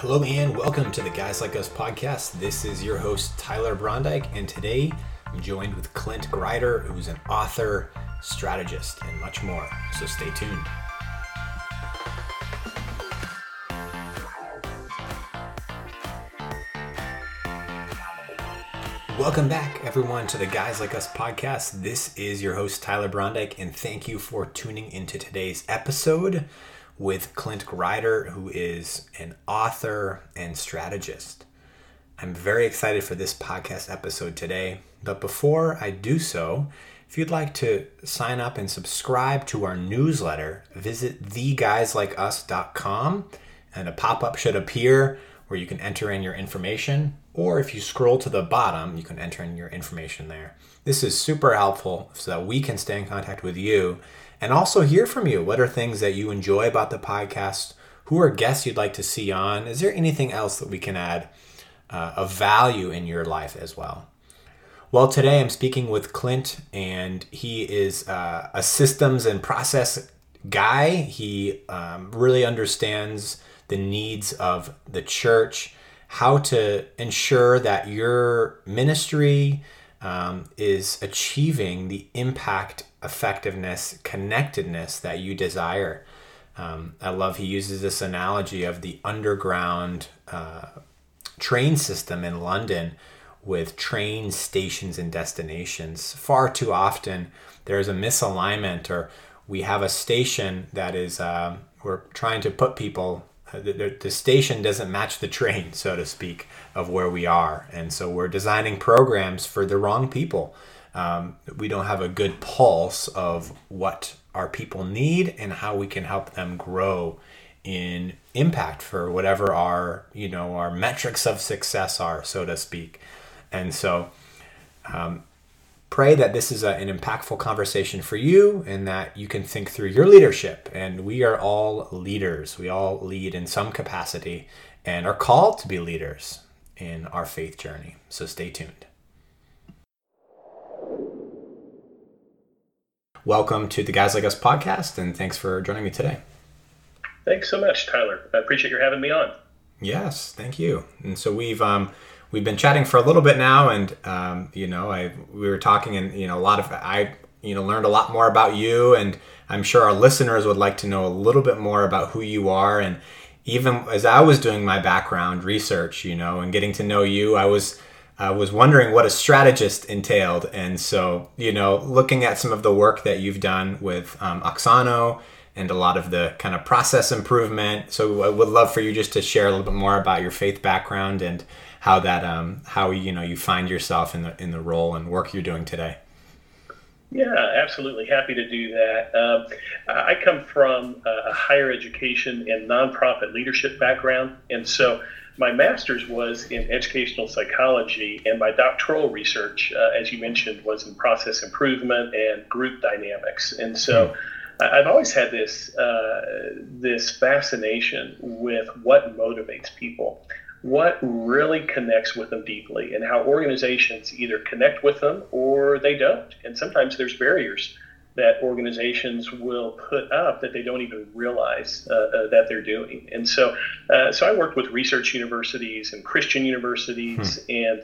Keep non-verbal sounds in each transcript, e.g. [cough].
Hello and welcome to the Guys Like Us podcast. This is your host, Tyler Brondike, and today I'm joined with Clint Grider, who's an author, strategist, and much more. So stay tuned. Welcome back, everyone, to the Guys Like Us podcast. This is your host, Tyler Brondike, and thank you for tuning into today's episode with Clint Grider, who is an author and strategist. I'm very excited for this podcast episode today, but before I do so, if you'd like to sign up and subscribe to our newsletter, visit theguyslikeus.com and a pop up should appear where you can enter in your information. Or if you scroll to the bottom, you can enter in your information there. This is super helpful so that we can stay in contact with you and also hear from you. What are things that you enjoy about the podcast? Who are guests you'd like to see on? Is there anything else that we can add uh, of value in your life as well? Well, today I'm speaking with Clint, and he is uh, a systems and process guy. He um, really understands the needs of the church, how to ensure that your ministry um, is achieving the impact, effectiveness, connectedness that you desire. Um, I love he uses this analogy of the underground uh, train system in London with train stations and destinations. Far too often, there's a misalignment, or we have a station that is, uh, we're trying to put people the, the, station doesn't match the train, so to speak, of where we are. And so we're designing programs for the wrong people. Um, we don't have a good pulse of what our people need and how we can help them grow in impact for whatever our you know our metrics of success are so to speak and so um, pray that this is a, an impactful conversation for you and that you can think through your leadership. And we are all leaders. We all lead in some capacity and are called to be leaders in our faith journey. So stay tuned. Welcome to the Guys Like Us podcast, and thanks for joining me today. Thanks so much, Tyler. I appreciate your having me on. Yes, thank you. And so we've um, we've been chatting for a little bit now, and um, you know, I we were talking, and you know, a lot of I you know learned a lot more about you, and I'm sure our listeners would like to know a little bit more about who you are, and even as I was doing my background research, you know, and getting to know you, I was I was wondering what a strategist entailed, and so you know, looking at some of the work that you've done with um, Auxano and a lot of the kind of process improvement. So I would love for you just to share a little bit more about your faith background and how that um, how you know you find yourself in the in the role and work you're doing today. Yeah, absolutely. Happy to do that. Um, I come from a higher education and nonprofit leadership background, and so my master's was in educational psychology, and my doctoral research, uh, as you mentioned, was in process improvement and group dynamics. And so. Mm. I've always had this uh, this fascination with what motivates people what really connects with them deeply and how organizations either connect with them or they don't. And sometimes there's barriers that organizations will put up that they don't even realize uh, uh, that they're doing. And so, uh, so I worked with research universities and Christian universities, hmm. and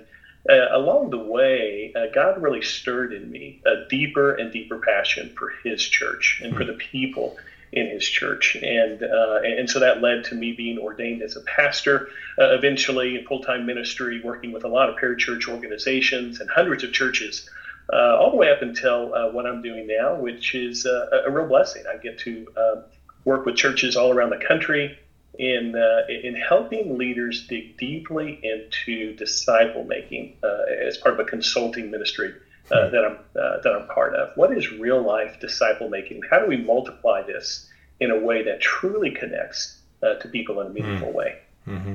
uh, along the way, uh, God really stirred in me a deeper and deeper passion for His church and hmm. for the people in his church, and uh, and so that led to me being ordained as a pastor, uh, eventually in full time ministry, working with a lot of parachurch organizations and hundreds of churches, uh, all the way up until uh, what I'm doing now, which is uh, a real blessing. I get to um, work with churches all around the country in uh, in helping leaders dig deeply into disciple making as part of a consulting ministry uh, that I'm uh, that I'm part of. What is real life disciple making? How do we multiply this in a way that truly connects uh, to people in a meaningful mm-hmm. way? Mm-hmm.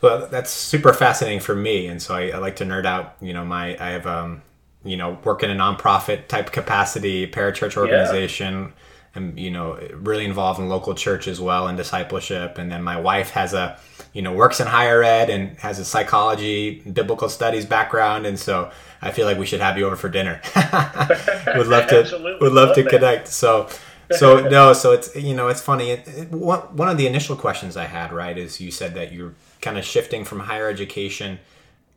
Well, that's super fascinating for me, and so I, I, like to nerd out. You know, my I have um, you know work in a nonprofit type capacity, parachurch organization. Yeah. And you know, really involved in local church as well and discipleship. And then my wife has a, you know, works in higher ed and has a psychology, biblical studies background, and so I feel like we should have you over for dinner. [laughs] would love to would love, love to that. connect. So so [laughs] no, so it's you know it's funny. It, it, one one of the initial questions I had right is you said that you're kind of shifting from higher education,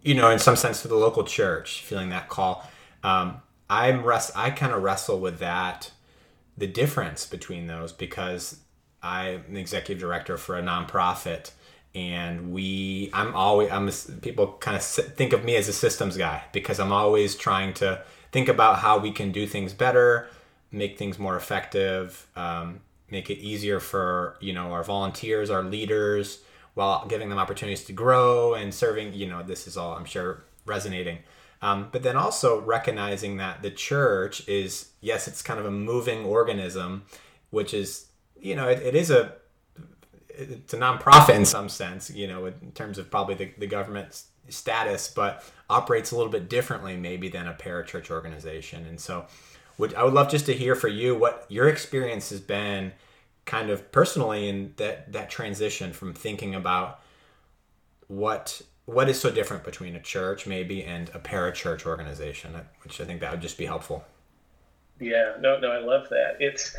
you know, in some sense to the local church, feeling that call. Um, I'm rest. I kind of wrestle with that, the difference between those because I'm the executive director for a nonprofit, and we. I'm always. I'm. People kind of think of me as a systems guy because I'm always trying to think about how we can do things better make things more effective, um, make it easier for you know our volunteers, our leaders, while giving them opportunities to grow and serving. You know, this is all I'm sure resonating. Um, but then also recognizing that the church is yes, it's kind of a moving organism, which is you know it, it is a it's a nonprofit in some sense, you know, in terms of probably the, the government status, but operates a little bit differently maybe than a parachurch organization. And so would I would love just to hear for you what your experience has been kind of personally in that that transition from thinking about what what is so different between a church maybe and a parachurch organization which i think that would just be helpful yeah no no i love that it's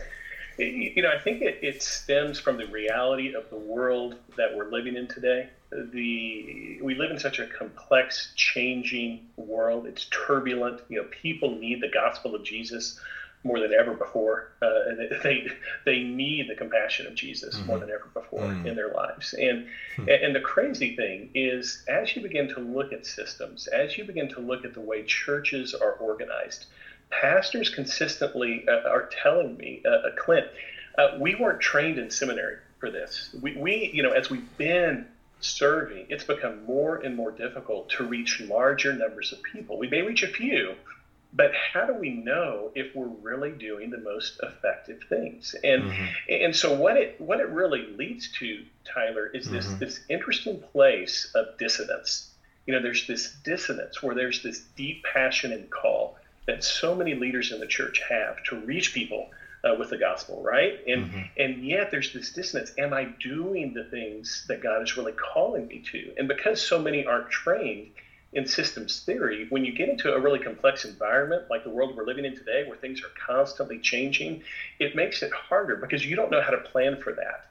you know i think it, it stems from the reality of the world that we're living in today the we live in such a complex, changing world. It's turbulent. You know, people need the gospel of Jesus more than ever before. Uh, they they need the compassion of Jesus mm-hmm. more than ever before mm-hmm. in their lives. And mm-hmm. and the crazy thing is, as you begin to look at systems, as you begin to look at the way churches are organized, pastors consistently uh, are telling me, uh, uh Clint, uh, we weren't trained in seminary for this. We, we you know as we've been serving, it's become more and more difficult to reach larger numbers of people. We may reach a few, but how do we know if we're really doing the most effective things? And mm-hmm. and so what it what it really leads to, Tyler, is this mm-hmm. this interesting place of dissonance. You know, there's this dissonance where there's this deep passion and call that so many leaders in the church have to reach people uh, with the gospel, right? And mm-hmm. and yet there's this dissonance. Am I doing the things that God is really calling me to? And because so many aren't trained in systems theory, when you get into a really complex environment like the world we're living in today, where things are constantly changing, it makes it harder because you don't know how to plan for that.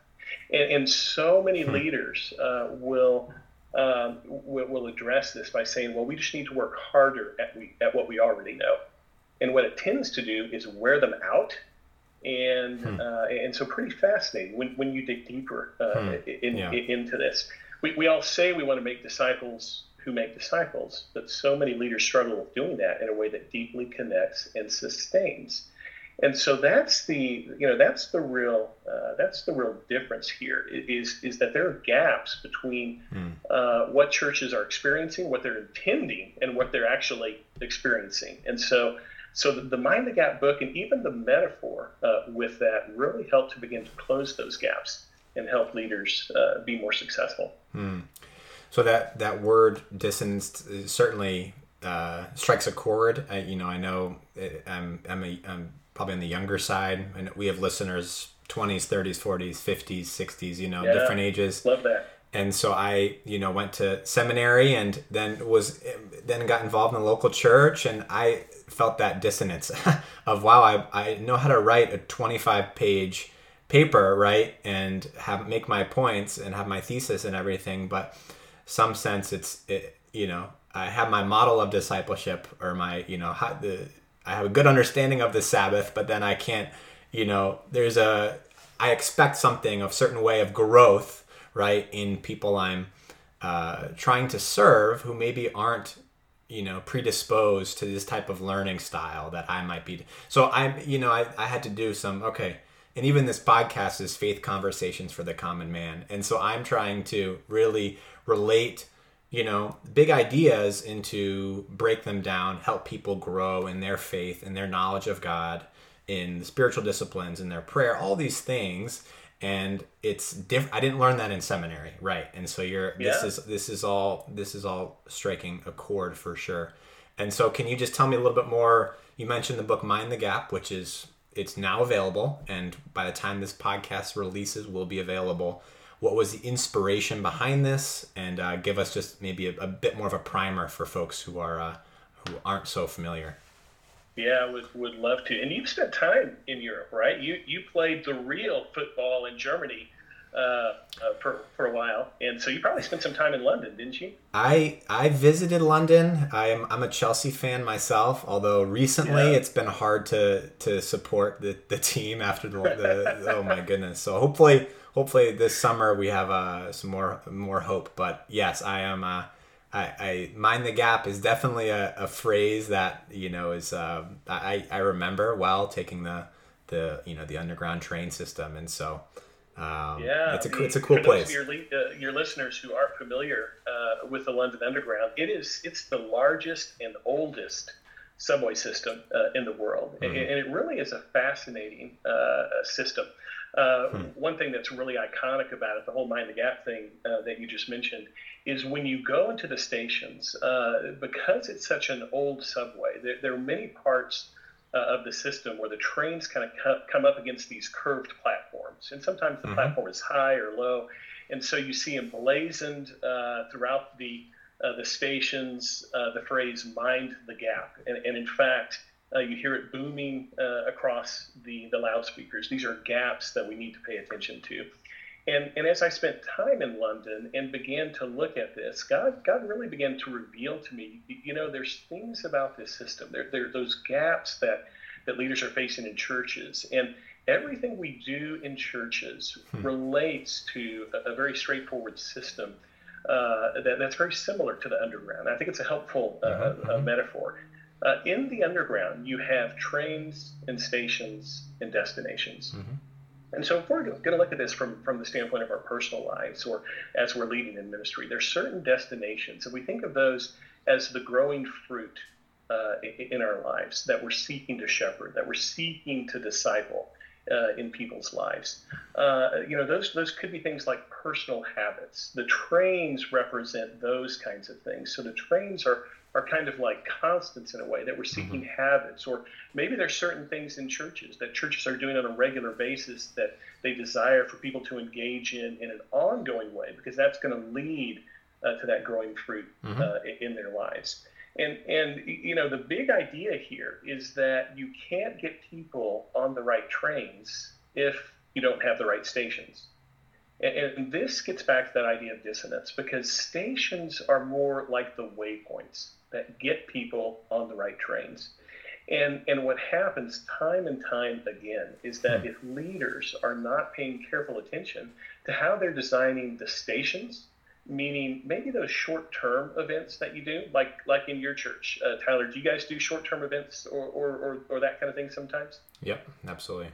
And, and so many hmm. leaders uh, will. Um, will, will address this by saying, "Well, we just need to work harder at we at what we already know." And what it tends to do is wear them out and hmm. uh, and so pretty fascinating when, when you dig deeper uh, hmm. in, yeah. in, into this. We, we all say we want to make disciples who make disciples, but so many leaders struggle with doing that in a way that deeply connects and sustains. And so that's the you know that's the real uh, that's the real difference here is is that there are gaps between hmm. uh, what churches are experiencing, what they're intending, and what they're actually experiencing. And so so the, the Mind the Gap book and even the metaphor uh, with that really help to begin to close those gaps and help leaders uh, be more successful. Hmm. So that that word dissonance certainly uh, strikes a chord. I, you know, I know it, I'm I'm, a, I'm probably on the younger side, and we have listeners 20s, 30s, 40s, 50s, 60s. You know, yeah, different ages. Love that and so I, you know, went to seminary and then was then got involved in the local church, and I felt that dissonance [laughs] of wow, I, I know how to write a 25 page paper, right, and have make my points and have my thesis and everything, but some sense it's it, you know I have my model of discipleship or my you know how the I have a good understanding of the Sabbath, but then I can't you know there's a I expect something of certain way of growth right in people i'm uh, trying to serve who maybe aren't you know predisposed to this type of learning style that i might be so i'm you know i, I had to do some okay and even this podcast is faith conversations for the common man and so i'm trying to really relate you know big ideas into break them down help people grow in their faith and their knowledge of god in the spiritual disciplines in their prayer all these things. And it's different i didn't learn that in seminary right. And so you're yeah. this is this is all this is all striking a chord for sure. And so can you just tell me a little bit more? You mentioned the book mind the gap which is it's now available. And by the time this podcast releases will be available what was the inspiration behind this and uh, give us just maybe a, a, bit more of a primer for folks who are uh, who aren't so familiar Yeah, would would love to. And you've spent time in Europe, right? You you played the real football in Germany uh, uh, for for a while, and so you probably spent some time in London, didn't you? I I visited London. I'm I'm a Chelsea fan myself. Although recently yeah. it's been hard to to support the, the team after the, the oh my goodness. So hopefully hopefully this summer we have uh, some more more hope. But yes, I am. Uh, I, I mind the gap is definitely a, a phrase that you know is uh, I, I remember well taking the the you know the underground train system and so um, yeah it's a it's a cool place your, uh, your listeners who aren't familiar uh, with the London Underground it is it's the largest and oldest subway system uh, in the world mm-hmm. and, and, it really is a fascinating uh, system uh, hmm. One thing that's really iconic about it, the whole mind the gap thing uh, that you just mentioned, is when you go into the stations, uh, because it's such an old subway, there, there are many parts uh, of the system where the trains kind of come up against these curved platforms. And sometimes the mm-hmm. platform is high or low. And so you see emblazoned uh, throughout the uh, the stations the phrase "mind the gap," and, and in fact, uh, you hear it booming uh, across the, the loudspeakers. These are gaps that we need to pay attention to. And, and as I spent time in London and began to look at this, God, God really began to reveal to me, you know, there's things about this system. There, there are those gaps that, that leaders are facing in churches. And everything we do in churches hmm. relates to a, a, very straightforward system uh, that, that's very similar to the underground. I think it's a helpful uh, mm-hmm. uh, metaphor. Uh, in the underground, you have trains and stations and destinations. Mm-hmm. And so, if we're going to look at this from, from the standpoint of our personal lives or as we're leading in ministry, there's certain destinations. If we think of those as the growing fruit uh, in our lives that we're seeking to shepherd, that we're seeking to disciple uh, in people's lives, uh, you know, those those could be things like personal habits. The trains represent those kinds of things. So the trains are are kind of like constants in a way that we're seeking mm-hmm. habits or maybe there's certain things in churches that churches are doing on a regular basis that they desire for people to engage in in an ongoing way because that's going to lead uh, to that growing fruit mm-hmm. uh, in their lives and and you know the big idea here is that you can't get people on the right trains if you don't have the right stations and this gets back to that idea of dissonance because stations are more like the waypoints that get people on the right trains. And, and what happens time and time again is that hmm. if leaders are not paying careful attention to how they're designing the stations, meaning maybe those short-term events that you do, like like in your church, uh, Tyler, do you guys do short-term events or, or, or, or, that kind of thing sometimes? Yep, absolutely.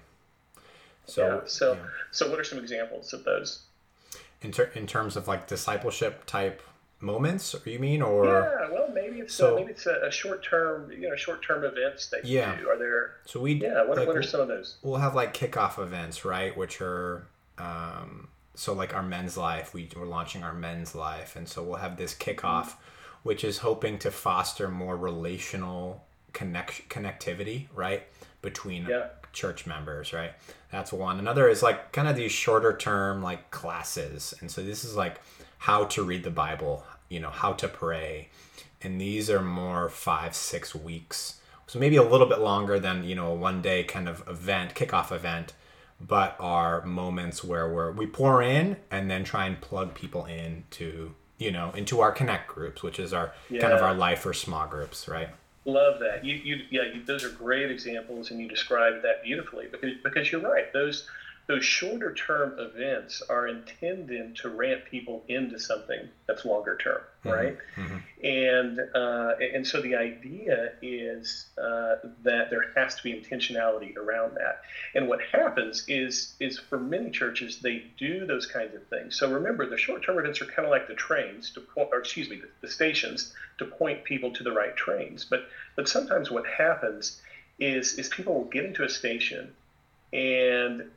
So, yeah, so, yeah. so what are some examples of those? In, ter- in terms of like discipleship type moments, you mean, or yeah, well, maybe it's so, a, maybe it's a, a, short term, you know, short term events that you do. Are there? So we yeah. What, like, what are some of those? We'll have like kickoff events, right? Which are um, so like our men's life. We we're launching our men's life, and so we'll have this kickoff, mm-hmm. which is hoping to foster more relational connect connectivity, right, between yeah. church members, right? That's one. Another is like kind of these shorter term like classes, and so this is like how to read the Bible, you know, how to pray. And these are more five, six weeks. So maybe a little bit longer than, you know, a one day kind of event, kickoff event, but are moments where we're, we pour in and then try and plug people in to you know, into our connect groups, which is our yeah. kind of our life or small groups, right? Love that. You, you, yeah, you, those are great examples, and you described that beautifully because because you're right. Those those shorter term events are intended to ramp people into something that's longer term, mm-hmm. right? Mm-hmm. And uh, and so the idea is uh, that there has to be intentionality around that. And what happens is is for many churches they do those kinds of things. So remember, the short term events are kind of like the trains to point, or excuse me, the, the stations to point people to the right trains. But but sometimes what happens is is people will get into a station and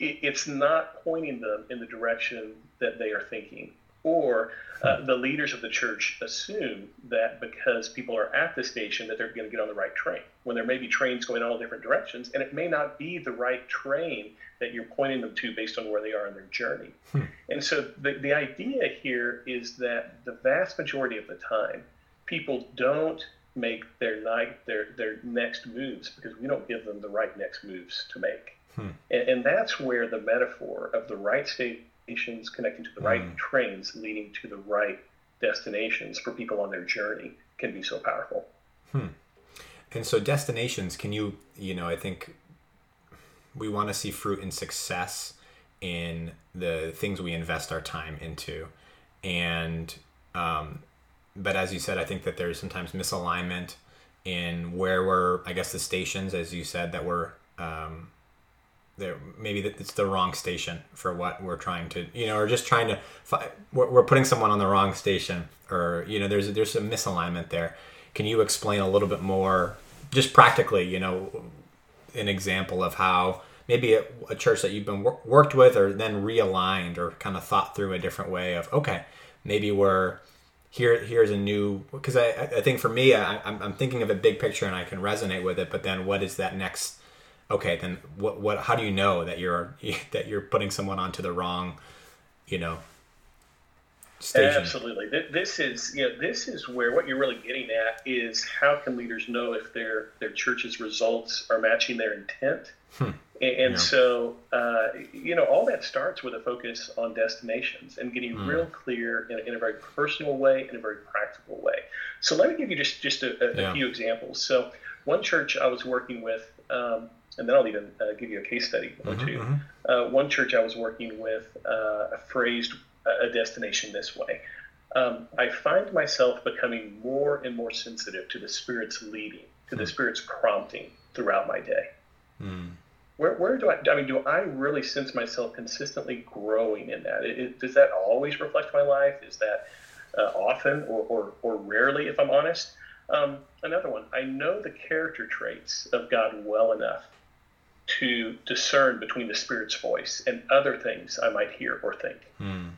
it's not pointing them in the direction that they are thinking. Or uh, the leaders of the church assume that because people are at the station that they're going to get on the right train when there may be trains going all different directions and it may not be the right train that you're pointing them to based on where they are in their journey. Hmm. And so the, the idea here is that the vast majority of the time people don't make their night their their next moves because we don't give them the right next moves to make. Hmm. And, and, that's where the metaphor of the right stations connecting to the right hmm. trains leading to the right destinations for people on their journey can be so powerful. Hmm. And so destinations, can you, you know, I think we want to see fruit and success in the things we invest our time into. And, um, but as you said, I think that there's sometimes misalignment in where we're, I guess, the stations, as you said, that we're, um, there maybe it's the wrong station for what we're trying to you know or just trying to we're, we're putting someone on the wrong station or you know there's there's some misalignment there. Can you explain a little bit more just practically you know an example of how maybe a, a church that you've been wor- worked with or then realigned or kind of thought through a different way of okay maybe we're here here's a new because I, I think for me I, I'm, I'm thinking of a big picture and I can resonate with it but then what is that next okay then what what how do you know that you're [laughs] that you're putting someone onto the wrong you know station. Absolutely. This is you know this is where what you're really getting at is how can leaders know if their their church's results are matching their intent. Hmm. And, yeah. so, uh, you know, all that starts with a focus on destinations and getting mm. real clear in, in, a very personal way, in a very practical way. So let me give you just just a, a, yeah. a few examples. So one church I was working with, um, and then I'll even uh, give you a case study or mm-hmm, 2 mm-hmm. Uh, one church I was working with uh, phrased a destination this way. Um, I find myself becoming more and more sensitive to the Spirit's leading, to the hmm. Spirit's prompting throughout my day. Mm. Where, where do I, I mean, do I really sense myself consistently growing in that? It, it, does that always reflect my life? Is that uh, often or, or, or rarely, if I'm honest? Um, another one, I know the character traits of God well enough to discern between the Spirit's voice and other things I might hear or think. Mm.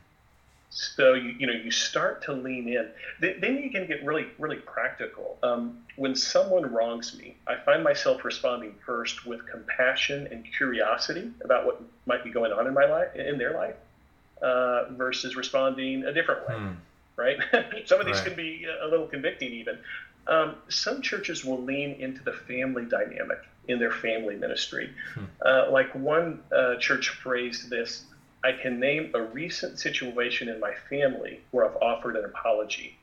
So you, you know you start to lean in. Then you can get really really practical. Um, when someone wrongs me, I find myself responding first with compassion and curiosity about what might be going on in my life in their life, uh, versus responding a different way. Hmm. Right? [laughs] some of these right. can be a little convicting even. Um, some churches will lean into the family dynamic in their family ministry. Hmm. Uh, like one uh, church phrased this I can name a recent situation in my family where I've offered an apology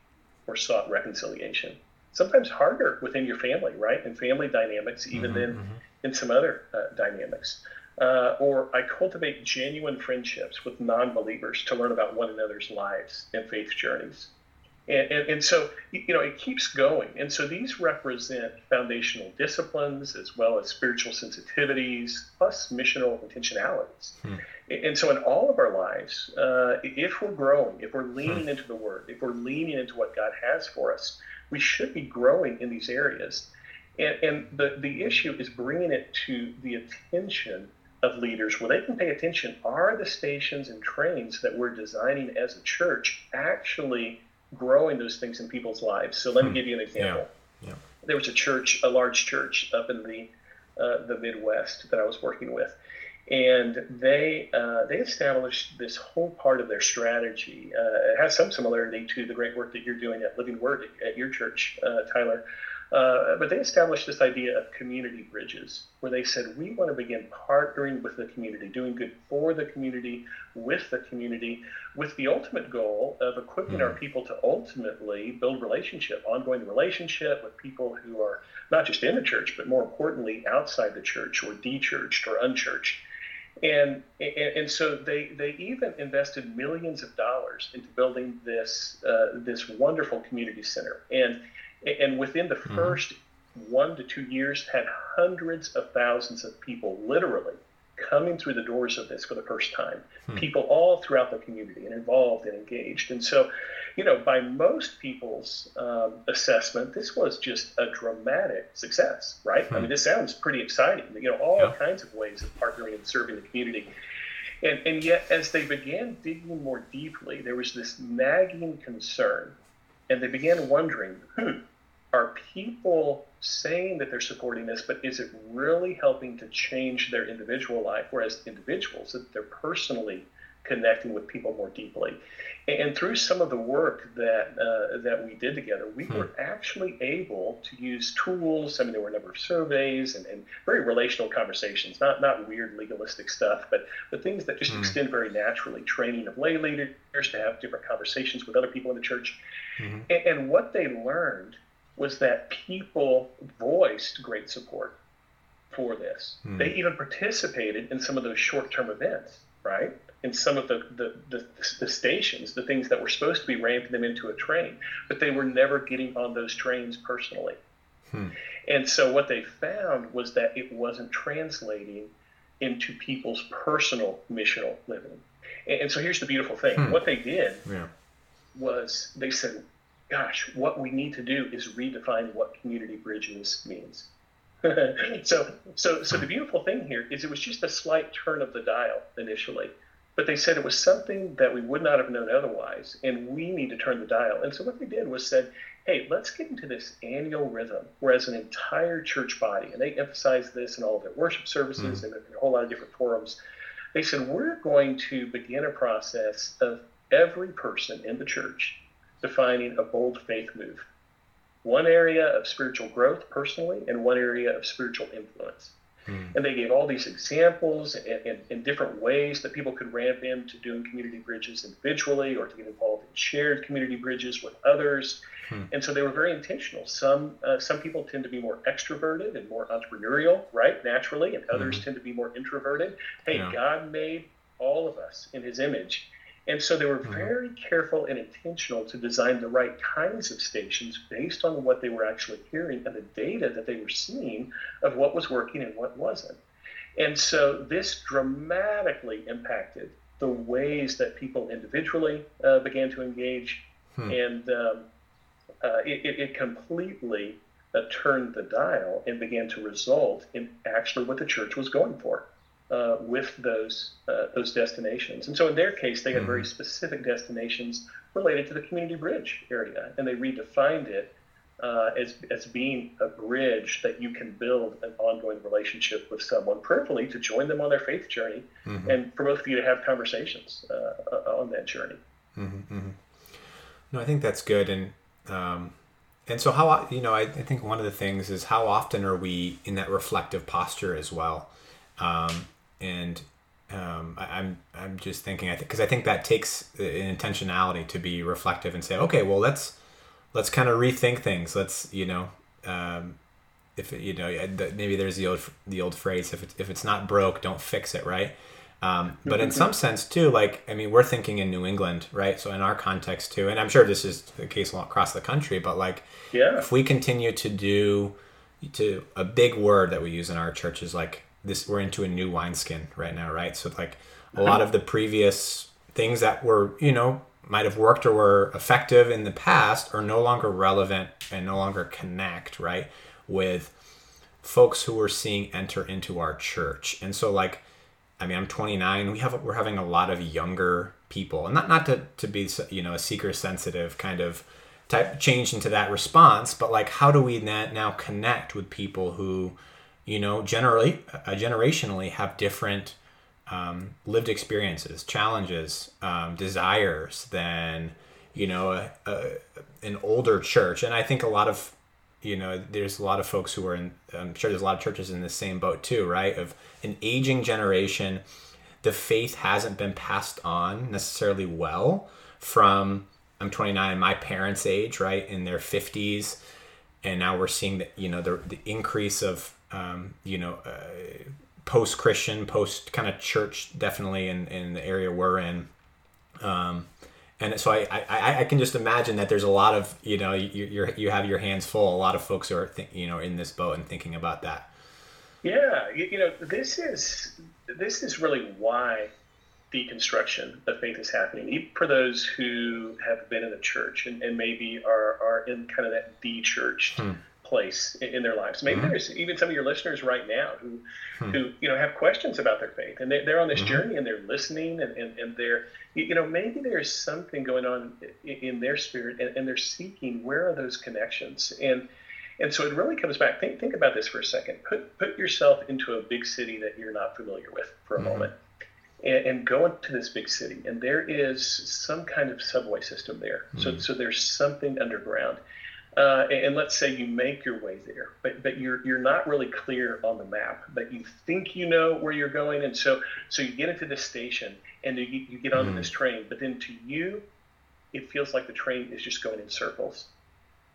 or sought reconciliation. Sometimes harder within your family, right? In family dynamics, even mm-hmm, than mm-hmm. in some other uh, dynamics. Uh, or I cultivate genuine friendships with non believers to learn about one another's lives and faith journeys. And, and, and, so, you know, it keeps going. And so these represent foundational disciplines as well as spiritual sensitivities, plus missional intentionalities. Hmm. And so, in all of our lives, uh, if we're growing, if we're leaning hmm. into the Word, if we're leaning into what God has for us, we should be growing in these areas. And, and the, the issue is bringing it to the attention of leaders where they can pay attention. Are the stations and trains that we're designing as a church actually growing those things in people's lives. So let me hmm. give you an example. Yeah. Yeah. There was a church, a large church up in the uh, the Midwest that I was working with, and they uh, they established this whole part of their strategy. Uh, it has some similarity to the great work that you're doing at Living Word at your church, uh, Tyler. Uh, but they established this idea of community bridges, where they said, we want to begin partnering with the community, doing good for the community, with the community, with the ultimate goal of equipping mm. our hmm. people to ultimately build relationship, ongoing relationship with people who are not just in the church, but more importantly, outside the church or de-churched or unchurched. And, and, and so they, they even invested millions of dollars into building this uh, this wonderful community center. And and within the 1st mm-hmm. one to two years had hundreds of thousands of people literally coming through the doors of this for the first time hmm. people all throughout the community and involved and engaged and so you know by most people's um, assessment this was just a dramatic success right hmm. i mean this sounds pretty exciting you know all yeah. kinds of ways of partnering and serving the community and, and yet as they began digging more deeply there was this nagging concern and they began wondering, hmm, are people saying that they're supporting this, but is it really helping to change their individual life? Whereas individuals, that they're personally connecting with people more deeply. And through some of the work that uh, that we did together, we hmm. were actually able to use tools. I mean, there were a number of surveys and, and very relational conversations, not not weird legalistic stuff, but but things that just hmm. extend very naturally. Training of lay leaders to have different conversations with other people in the church, mm-hmm. and, and what they learned was that people voiced great support for this. Hmm. They even participated in some of those short-term events, right? In some of the, the, the, the, stations, the things that were supposed to be ramping them into a train, but they were never getting on those trains personally. Hmm. And so what they found was that it wasn't translating into people's personal missional living. And, and so here's the beautiful thing hmm. what they did yeah. was they said, gosh, what we need to do is redefine what community bridges means. [laughs] so, so, so the beautiful thing here is it was just a slight turn of the dial initially but they said it was something that we would not have known otherwise, and we need to turn the dial. And so what they did was said, hey, let's get into this annual rhythm, where as an entire church body, and they emphasized this in all of their worship services mm. and in a whole lot of different forums, they said, we're going to begin a process of every person in the church defining a bold faith move. One area of spiritual growth personally, and one area of spiritual influence. Mm. And they gave all these examples and, in different ways that people could ramp into doing community bridges individually or to get involved in shared community bridges with others. Mm. And so they were very intentional. Some uh, some people tend to be more extroverted and more entrepreneurial, right, naturally, and others mm. tend to be more introverted. Hey, yeah. God made all of us in His image, and so they were mm-hmm. very careful and intentional to design the right kinds of stations based on what they were actually hearing and the data that they were seeing of what was working and what wasn't. And so this dramatically impacted the ways that people individually uh, began to engage, hmm. and um, uh, it, it, completely uh, turned the dial and began to result in actually what the church was going for uh, with those uh, those destinations. And so in their case, they had very mm-hmm. specific destinations related to the community bridge area, and they redefined it uh, as as being a bridge that you can build an ongoing relationship with someone, prayerfully to join them on their faith journey, mm-hmm. and for both of you to have conversations uh, on that journey. Mm-hmm, mm-hmm. No, I think that's good, and. Um, and so, how you know, I, I think one of the things is how often are we in that reflective posture as well? Um, and um, I, am I'm, I'm just thinking I think because I think that takes an intentionality to be reflective and say okay well let's let's kind of rethink things. Let's you know um, if you know maybe there's the old the old phrase if it's, if it's not broke don't fix it right? Um, but in some sense too like I mean we're thinking in New England right? So in our context too and I'm sure this is the case across the country but like yeah. if we continue to do to a big word that we use in our church is like this we're into a new wineskin right now, right? So like a lot of the previous things that were, you know, might have worked or were effective in the past are no longer relevant and no longer connect, right? With folks who we're seeing enter into our church. And so like I mean, I'm 29. We have we're having a lot of younger people, and not not to, to be you know a seeker sensitive kind of type change into that response, but like how do we now connect with people who you know, generally, uh, generationally have different um, lived experiences, challenges, um, desires than, you know, a, a, an older church. And I think a lot of, you know, there's a lot of folks who are in, I'm sure there's a lot of churches in the same boat too, right? Of an aging generation, the faith hasn't been passed on necessarily well from, I'm 29, my parents' age, right? In their 50s. And now we're seeing that, you know, the, the increase of um, you know, uh, post Christian, post kind of church, definitely in, in the area we're in. Um, and so I, I, I can just imagine that there's a lot of, you know, you, you're, you have your hands full. A lot of folks are, th- you know, in this boat and thinking about that. Yeah. You, you know, this is, this is really why deconstruction of faith is happening, even for those who have been in the church and, and maybe are, are in kind of that de-churched hmm place in, their lives. Maybe mm-hmm. there's even some of your listeners right now who, hmm. who you know have questions about their faith, and they, are on this mm-hmm. journey and they're listening, and, and, and, they're you know maybe there's something going on in, in their spirit, and, and, they're seeking where are those connections, and and so it really comes back. Think think about this for a second. Put put yourself into a big city that you're not familiar with for a mm-hmm. moment. and, and go into this big city, and there is some kind of subway system there. Mm-hmm. So, so there's something underground. Uh, and, and, let's say you make your way there, but but you're you're not really clear on the map, but you think you know where you're going, and so so you get into this station and you, you get onto mm. this train, but then to you, it feels like the train is just going in circles.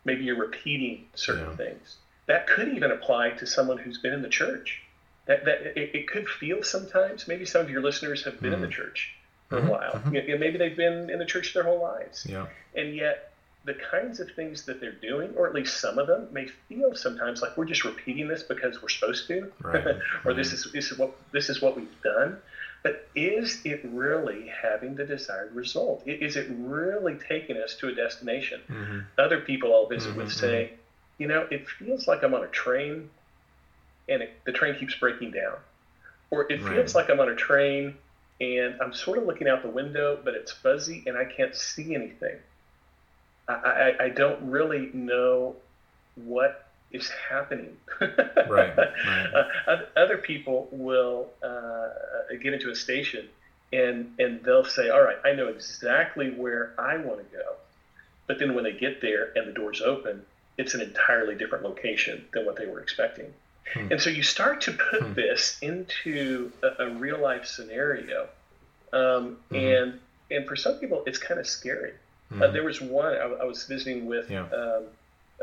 Maybe you're repeating certain yeah. things. That could even apply to someone who's been in the church. That that it, it could feel sometimes. Maybe some of your listeners have been mm. in the mm. church for mm-hmm. a while. Mm-hmm. maybe they've been in the church their whole lives. Yeah. And yet the kinds of things that they're doing, or at least some of them, may feel sometimes like we're just repeating this because we're supposed to, right. [laughs] or right. this is this is what this is what we've done. But is it really having the desired result? Is it really taking us to a destination? Mm-hmm. Other people I'll visit mm-hmm. with say, you know, it feels like I'm on a train, and it, the train keeps breaking down, or it right. feels like I'm on a train and I'm sort of looking out the window, but it's fuzzy and I can't see anything I, I, don't really know what is happening. right. right. [laughs] Uh, other people will uh, get into a station and and they'll say, "All right, I know exactly where I want to go," but then when they get there and the doors open, it's an entirely different location than what they were expecting. Hmm. And so you start to put hmm. this into a, a, real life scenario, um, mm-hmm. and and for some people, it's kind of scary. Mm-hmm. Uh, there was one I, I was visiting with yeah. um,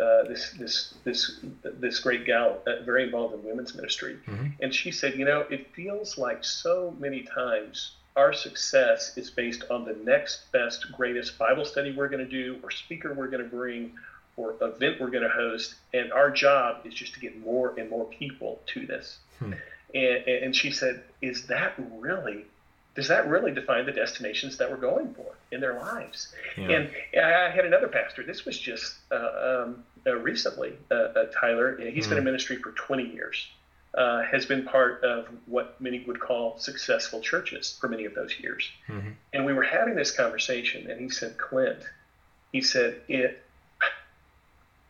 uh, this this this this great gal, uh, very involved in women's ministry, mm-hmm. and she said, you know, it feels like so many times our success is based on the next best, greatest Bible study we're going to do, or speaker we're going to bring, or event we're going to host, and our job is just to get more and more people to this. Hmm. And, and she said, is that really does that really define the destinations that we're going for in their lives? Yeah. And I had another pastor. This was just uh, um, uh, recently, uh, uh Tyler. He's mm-hmm. been in mm-hmm. ministry for 20 years. Uh, has been part of what many would call successful churches for many of those years. Mm-hmm. And we were having this conversation, and he said, Clint, he said, it.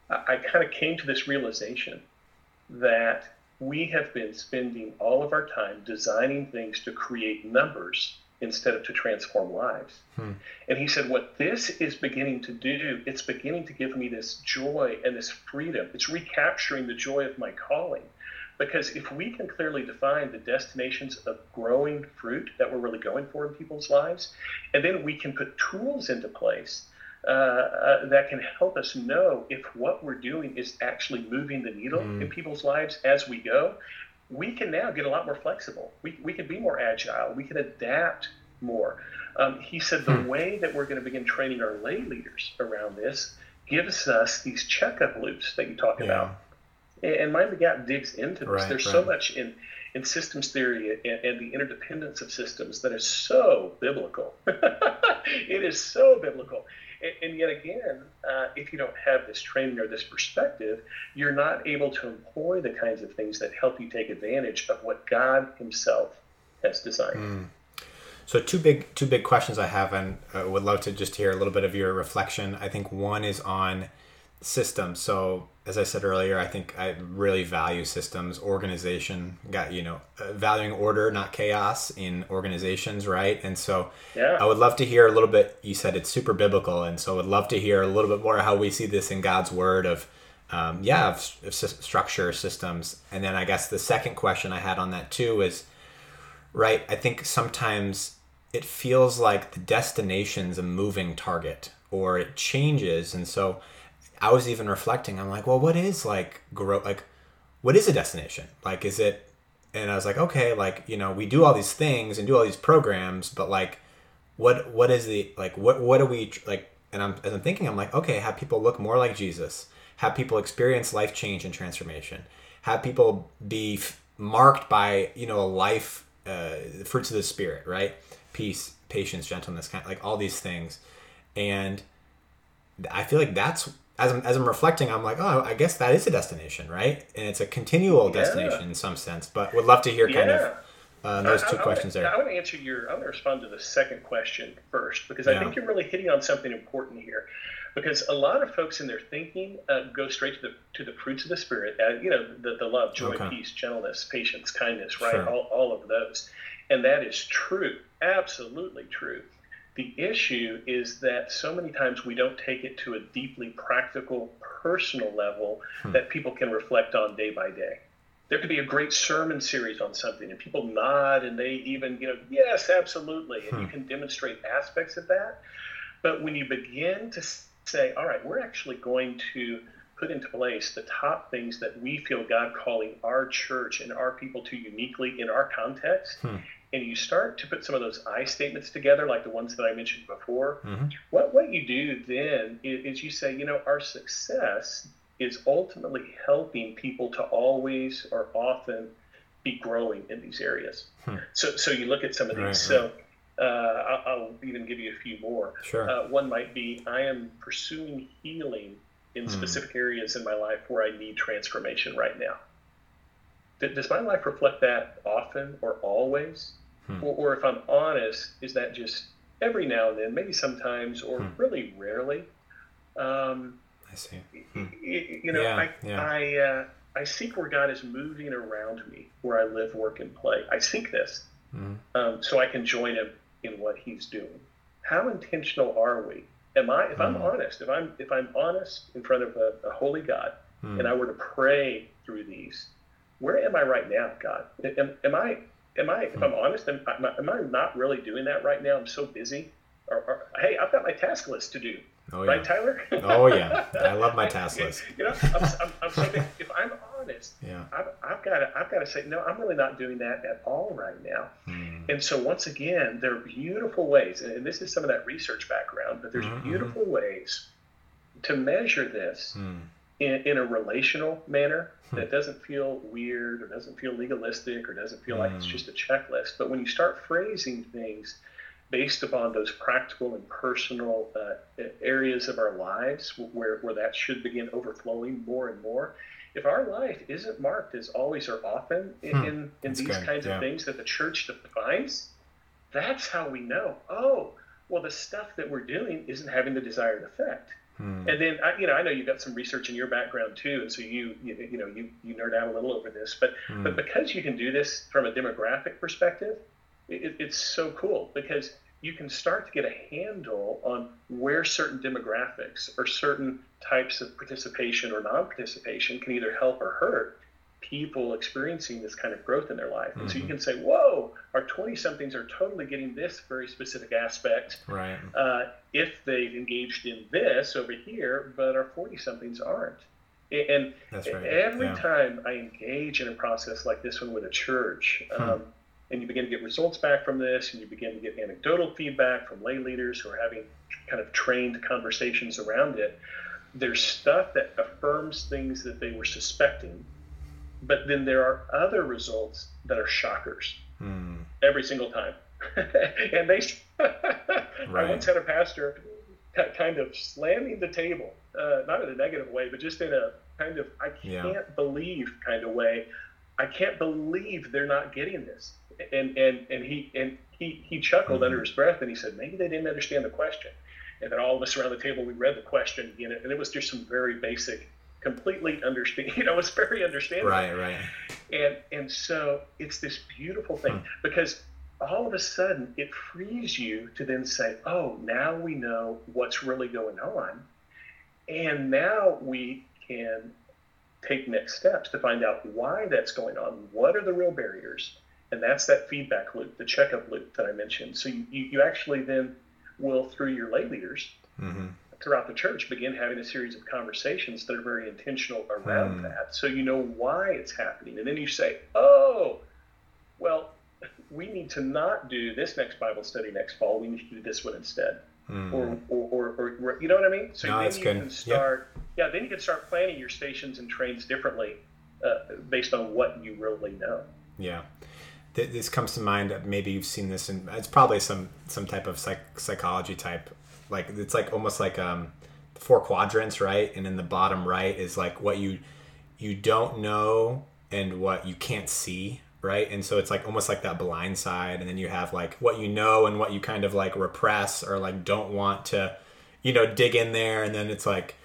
I, I kind of came to this realization that we have been spending all of our time designing things to create numbers instead of to transform lives. Hmm. And he said, What this is beginning to do, it's beginning to give me this joy and this freedom. It's recapturing the joy of my calling. Because if we can clearly define the destinations of growing fruit that we're really going for in people's lives, and then we can put tools into place uh, uh, that can help us know if what we're doing is actually moving the needle mm. in people's lives as we go, we can now get a lot more flexible. We, we can be more agile. We can adapt more. Um, he said the hmm. way that we're going to begin training our lay leaders around this gives us these checkup loops that you talk yeah. about. And, and Mind the Gap digs into this. Right, There's right. so much in in systems theory and, and, the interdependence of systems that is so biblical. [laughs] it is so biblical. And, and yet again, uh, if you don't have this training or this perspective, you're not able to employ the kinds of things that help you take advantage of what God Himself has designed. Mm. So two big two big questions I have, and uh, would love to just hear a little bit of your reflection. I think one is on systems. So as I said earlier, I think I really value systems, organization, got, you know, uh, valuing order, not chaos in organizations, right? And so yeah. I would love to hear a little bit, you said it's super biblical. And so I would love to hear a little bit more how we see this in God's word of, um, yeah, of, of structure, systems. And then I guess the second question I had on that too is, right, I think sometimes it feels like the destination's a moving target or it changes. And so, I was even reflecting. I'm like, well, what is like grow like what is a destination? Like is it and I was like, okay, like, you know, we do all these things and do all these programs, but like what what is the like what what are we like and I'm as I'm thinking I'm like, okay, have people look more like Jesus. Have people experience life change and transformation. Have people be f- marked by, you know, a life uh, fruits of the spirit, right? Peace, patience, gentleness, kind of like all these things. And I feel like that's as I'm, as I'm reflecting, I'm like, oh, I guess that is a destination, right? And it's a continual yeah. destination in some sense. But would love to hear kind of uh, those two I, I questions wanna, there. I want to answer your. I want to respond to the second question first because Yeah. I think you're really hitting on something important here. Because a lot of folks in their thinking uh, go straight to the to the fruits of the spirit. Uh, you know, the, the love, joy, Okay. peace, gentleness, patience, kindness, right? Sure. All, all of those, and that is true, absolutely true. The issue is that so many times we don't take it to a deeply practical, personal level Hmm. that people can reflect on day by day there could be a great sermon series on something and people nod and they even you know yes absolutely and you Hmm. can demonstrate aspects of that but when you begin to say all right we're actually going to put into place the top things that we feel god calling our church and our people to uniquely in our context Hmm. And you start to put some of those i statements together like the ones that i mentioned before Mhm. what what you do then is, is you say, you know, our success is ultimately helping people to always or often be growing in these areas. Hmm. So so you look at some of these. Right, so uh, I'll, I'll even give you a few more. Sure. Uh, one might be I am pursuing healing in Hmm. specific areas in my life where I need transformation right now. Does my life reflect that often or always? Hmm. Or, or if I'm honest, is that just every now and then, maybe sometimes, or Hmm. really rarely? Um, I see. Hmm. you know, Yeah, I, yeah. I, uh, I seek where God is moving around me, where I live, work, and play. I seek this Mhm. um, so I can join Him in what He's doing. How intentional are we? Am I? If I'm Hmm. honest, if I'm if I'm honest in front of a, a holy God, Hmm. and I were to pray through these, where am I right now, God? Am, am I? Am I? If I'm honest, am, am I- not really doing that right now? I'm so busy. Or, or hey, I've got my task list to do, Oh right. Tyler? Oh yeah. I love my [laughs] task list. You know, I'm, I'm, I'm so big. [laughs] If I'm honest, Yeah. I've, got to I've got to say no. I'm really not doing that at all right now. Hmm. And so once again, there are beautiful ways, and this is some of that research background, but there's Mhm, beautiful ways to measure this Hmm. In, in a relational manner Hmm. that doesn't feel weird or doesn't feel legalistic or doesn't feel like it's Hmm. just a checklist. But when you start phrasing things based upon those practical and personal uh, areas of our lives where, where that should begin overflowing more and more, if our life isn't marked as always or often in, Hmm. in, in these good, kinds yeah. of things that the church defines, that's how we know, oh, well, the stuff that we're doing isn't having the desired effect. Hmm. And then, I- you know, I know you've got some research in your background too, and so you, you, you know, you, you nerd out a little over this. But, Hmm. but because you can do this from a demographic perspective, it, it's so cool because you can start to get a handle on where certain demographics or certain types of participation or non-participation can either help or hurt people experiencing this kind of growth in their life. And so you Mhm. can say, whoa, our 20-somethings are totally getting this very specific aspect Right. uh, if they've engaged in this over here, but our 40 somethings aren't. And right. every yeah. time I engage in a process like this one with a church, Hmm. um, and you begin to get results back from this, and you begin to get anecdotal feedback from lay leaders who are having kind of trained conversations around it, there's stuff that affirms things that they were suspecting, but then there are other results that are shockers Hmm. every single time. [laughs] and they, [laughs] I once had a pastor kind of slamming the table, uh, not in a negative way, but just in a kind of I can't believe kind of way. I can't believe they're not getting this. And and and he and he he chuckled Mhm. under his breath and he said maybe they didn't understand the question. And then all of us around the table we read the question again, and it was just some very basic, completely understand. [laughs] You know, it's very understandable Right. Right. and and so it's this beautiful thing Hmm. because all of a sudden it frees you to then say oh now we know what's really going on and now we can take next steps to find out why that's going on what are the real barriers and that's that feedback loop the checkup loop that i mentioned so you, you, actually then will through your lay leaders hmm throughout the church begin having a series of conversations that are very intentional around Hmm. that so you know why it's happening and then you say oh well we need to not do this next bible study next fall we need to do this one instead Hmm. or, or, or, or you know what i mean so No, then that's you good. can start yeah then you can start planning your stations and trains differently uh, based on what you really know Yeah. This comes to mind. Maybe you've seen this, and it's probably some some type of psych- psychology type. Like it's like almost like um, four quadrants, right? And in the bottom right is like what you you don't know and what you can't see, right? And so it's like almost like that blind side, and then you have like what you know and what you kind of like repress or like don't want to, you know, dig in there, and then it's like,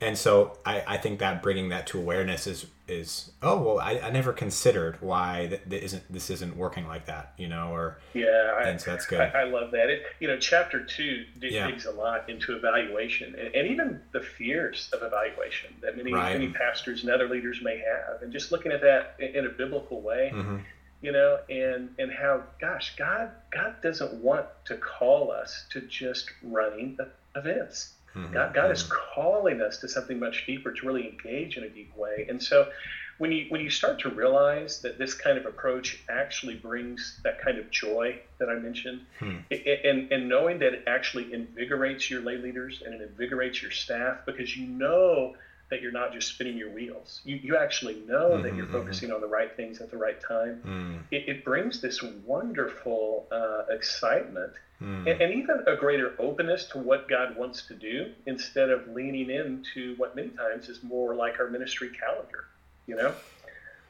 and so I I think that bringing that to awareness is is oh well I, I never considered why that, that isn't this isn't working like that you know or yeah and so that's good I, I love that it you know chapter two yeah. digs a lot into evaluation and, and, even the fears of evaluation that many right. many pastors and other leaders may have and just looking at that in, in a biblical way mm-hmm. you know and and how gosh God God doesn't want to call us to just running events Mm-hmm. God, God is mm-hmm. calling us to something much deeper, to really engage in a deep way. And so, when you when you start to realize that this kind of approach actually brings that kind of joy that I mentioned, hmm. and and knowing that it actually invigorates your lay leaders and it invigorates your staff because you know that you're not just spinning your wheels. You, you actually know mm-hmm, that you're mm-hmm. focusing mm-hmm. on the right things at the right time. Mm. It, it, brings this wonderful uh, excitement mm. and, and, even a greater openness to what God wants to do instead of leaning into what many times is more like our ministry calendar, you know?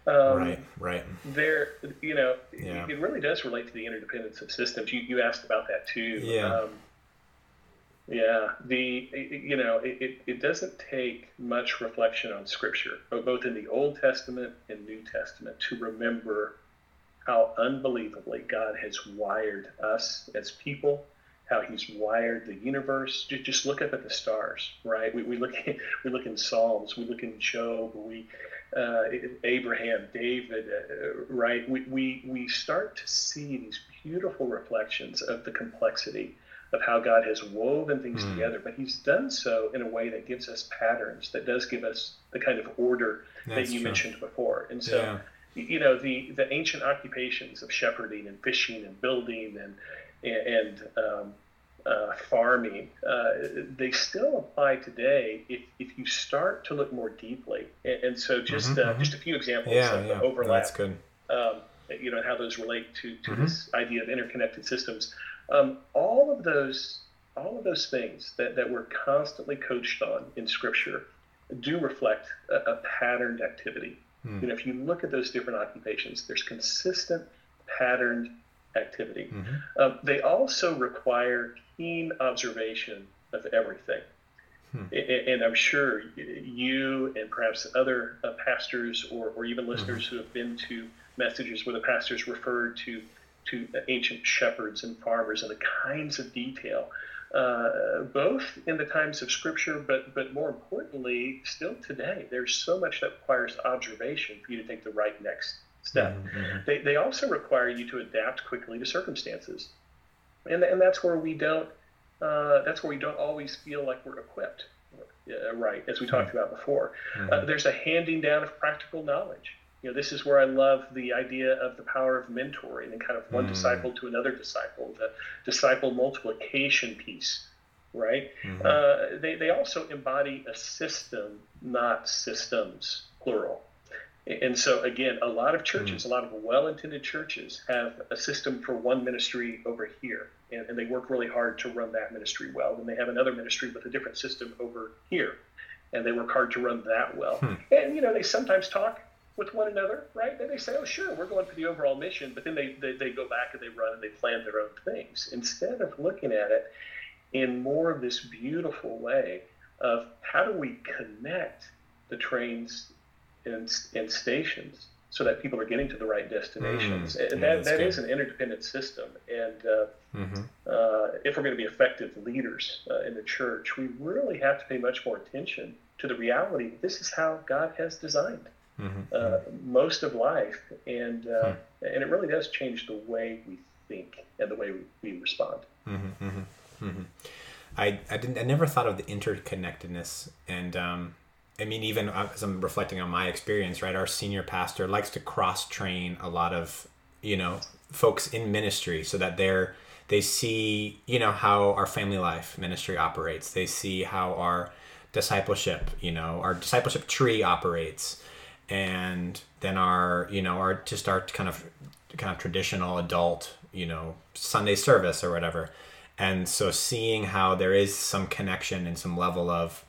Um, right, right. There, you know, yeah. it, it, really does relate to the interdependence of systems. You, you asked about that too. Yeah. Um, yeah, the you know it, it doesn't take much reflection on Scripture, both in the Old Testament and New Testament, to remember how unbelievably God has wired us as people, how He's wired the universe. Just, just look up at the stars, right? We, we look [laughs] we look in Psalms, we look in Job, we uh, Abraham, David, uh, right? We, we we start to see these beautiful reflections of the complexity of how God has woven things mm. together, but He's done so in a way that gives us patterns, that does give us the kind of order That's that you true. mentioned before. And so, yeah. You know, the the ancient occupations of shepherding and fishing and building and and um, uh, farming, uh, they still apply today if, if you start to look more deeply. And, and so, just mm-hmm, uh, mm-hmm. just a few examples yeah, of yeah. overlap. That's good. Um, you know how those relate to, to mm-hmm. this idea of interconnected systems. Um, all of those, all of those things that, that we're constantly coached on in Scripture do reflect a, a patterned activity. Mm. You know, if you look at those different occupations, there's consistent patterned activity. Mm-hmm. Um, they also require keen observation of everything. Hmm. And I'm sure you and perhaps other uh, pastors or, or even listeners mm-hmm. who have been to messages where the pastors referred to to ancient shepherds and farmers and the kinds of detail, uh, both in the times of Scripture, but but more importantly, still today. There's so much that requires observation for you to take the right next step. Mm-hmm, mm-hmm. They, they also require you to adapt quickly to circumstances, and and that's where we don't. Uh, that's where we don't always feel like we're equipped, uh, right? As we talked mm-hmm. about before, mm-hmm. there's a handing down of practical knowledge you know, this is where I love the idea of the power of mentoring and kind of one mm. disciple to another disciple, the disciple multiplication piece, right? Mm-hmm. Uh, they, they also embody a system, not systems, plural. And so, again, a lot of churches, mm. a lot of well intended churches have a system for one ministry over here, and, and, they work really hard to run that ministry well. And they have another ministry with a different system over here, and they work hard to run that well. Hmm. And, you know, they sometimes talk with one another, right? Then they say, oh, sure, we're going for the overall mission, but then they, they, they go back and they run and they plan their own things instead of looking at it in more of this beautiful way of how do we connect the trains and, and stations so that people are getting to the right destinations. Mm, and yeah, that, that is an interdependent system. And uh, mm-hmm. uh, if we're going to be effective leaders uh, in the church, we really have to pay much more attention to the reality this is how God has designed mm-hmm. uh, most of life, and uh, hmm. and it really does change the way we think and the way we, we respond. Mm-hmm, mm-hmm, mm-hmm. I I didn't I never thought of the interconnectedness, and um, I mean even as I'm reflecting on my experience, right? Our senior pastor likes to cross train a lot of you know folks in ministry so that they're they see you know how our family life ministry operates they see how our discipleship you know our discipleship tree operates and then our you know our just our kind of kind of traditional adult you know Sunday service or whatever, and so seeing how there is some connection and some level of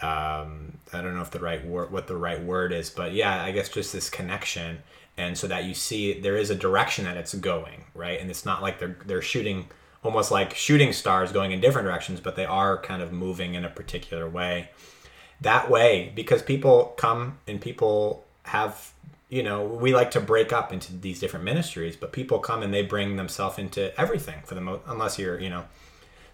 um, I don't know if the right word what the right word is, but yeah, I guess just this connection and so that you see there is a direction that it's going, right? And it's not like they're they're shooting almost like shooting stars going in different directions, but they are kind of moving in a particular way. That way, because people come and people have you know we like to break up into these different ministries but people come and they bring themselves into everything for the most unless you're you know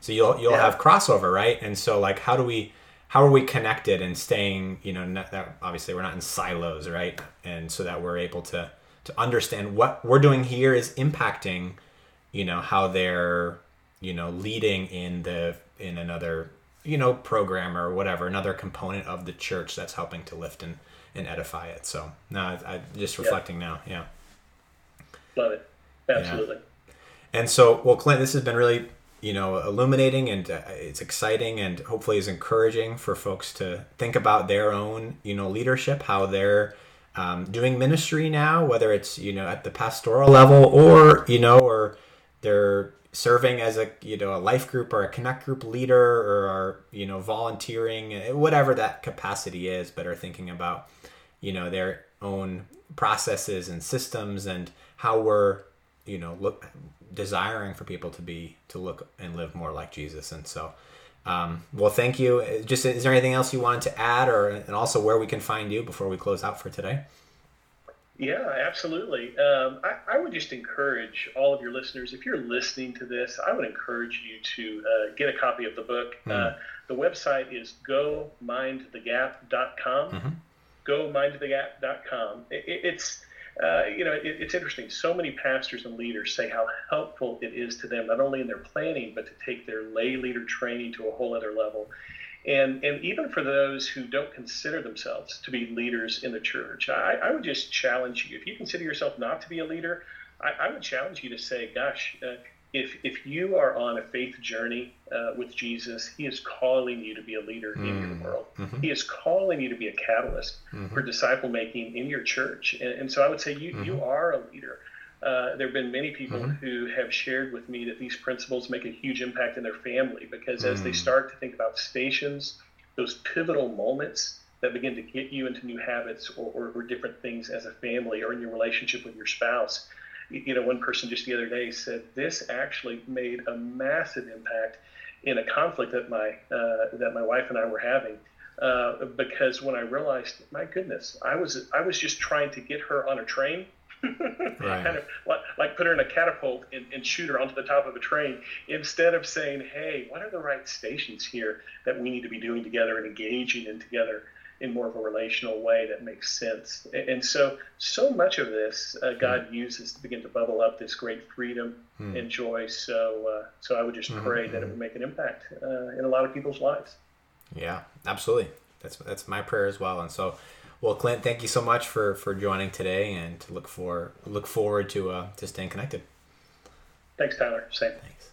so you'll you'll yeah. have crossover right and so like how do we how are we connected and staying you know not, that obviously we're not in silos right and so that we're able to to understand what we're doing here is impacting you know how they're you know leading in the in another you know program or whatever another component of the church that's helping to lift and and edify it. So no, I, I just reflecting yeah. now. Yeah. Love it. Absolutely. Yeah. And so, well, Clint, this has been really, you know, illuminating and uh, it's exciting and hopefully is encouraging for folks to think about their own, you know, leadership, how they're um, doing ministry now, whether it's, you know, at the pastoral level or, you know, or they're serving as a you know a life group or a connect group leader or are you know volunteering whatever that capacity is but are thinking about you know their own processes and systems and how we're you know look desiring for people to be to look and live more like jesus. And so um, well thank you. Just is there anything else you wanted to add or and also where we can find you before we close out for today yeah, absolutely. Um, I, I, would just encourage all of your listeners, if you're listening to this, I would encourage you to uh, get a copy of the book. Mm. Uh, the website is gomindthegap.com. Mm-hmm. Gomindthegap.com. It, it, it's uh, you know, it, it's interesting. So many pastors and leaders say how helpful it is to them, not only in their planning, but to take their lay leader training to a whole other level. And, and even for those who don't consider themselves to be leaders in the church, I, I would just challenge you. If you consider yourself not to be a leader, I, I would challenge you to say, gosh, uh, if, if you are on a faith journey uh, with Jesus, He is calling you to be a leader mm-hmm. in your mm, world. Mm-hmm. He is calling you to be a catalyst mm-hmm. for disciple making in your church. And, and, so I would say you, you mm-hmm. are a leader. Uh, there have been many people mm-hmm. who have shared with me that these principles make a huge impact in their family because mm-hmm. as they mm. start to think about stations, those pivotal moments that begin to get you into new habits or, or, or different things as a family or in your relationship with your spouse. You know, one person just the other day said this actually made a massive impact in a conflict that my uh, that my wife and I were having. Uh, because when I realized, my goodness, I was I was just trying to get her on a train [laughs] right. kind of like, like, put her in a catapult and, and, shoot her onto the top of a train instead of saying, hey, what are the right stations here that we need to be doing together and engaging in together in more of a relational way that makes sense. And, so, so much of this uh, God mm. uses to begin to bubble up this great freedom mm. and joy. So, uh, so I would just mm-hmm. pray mm-hmm. that it would make an impact uh, in a lot of people's lives. Yeah, absolutely. That's that's my prayer as well. And so well, Clint, thank you so much for for joining today, and to look for look forward to uh, to staying connected. Thanks, Tyler. Same. Thanks.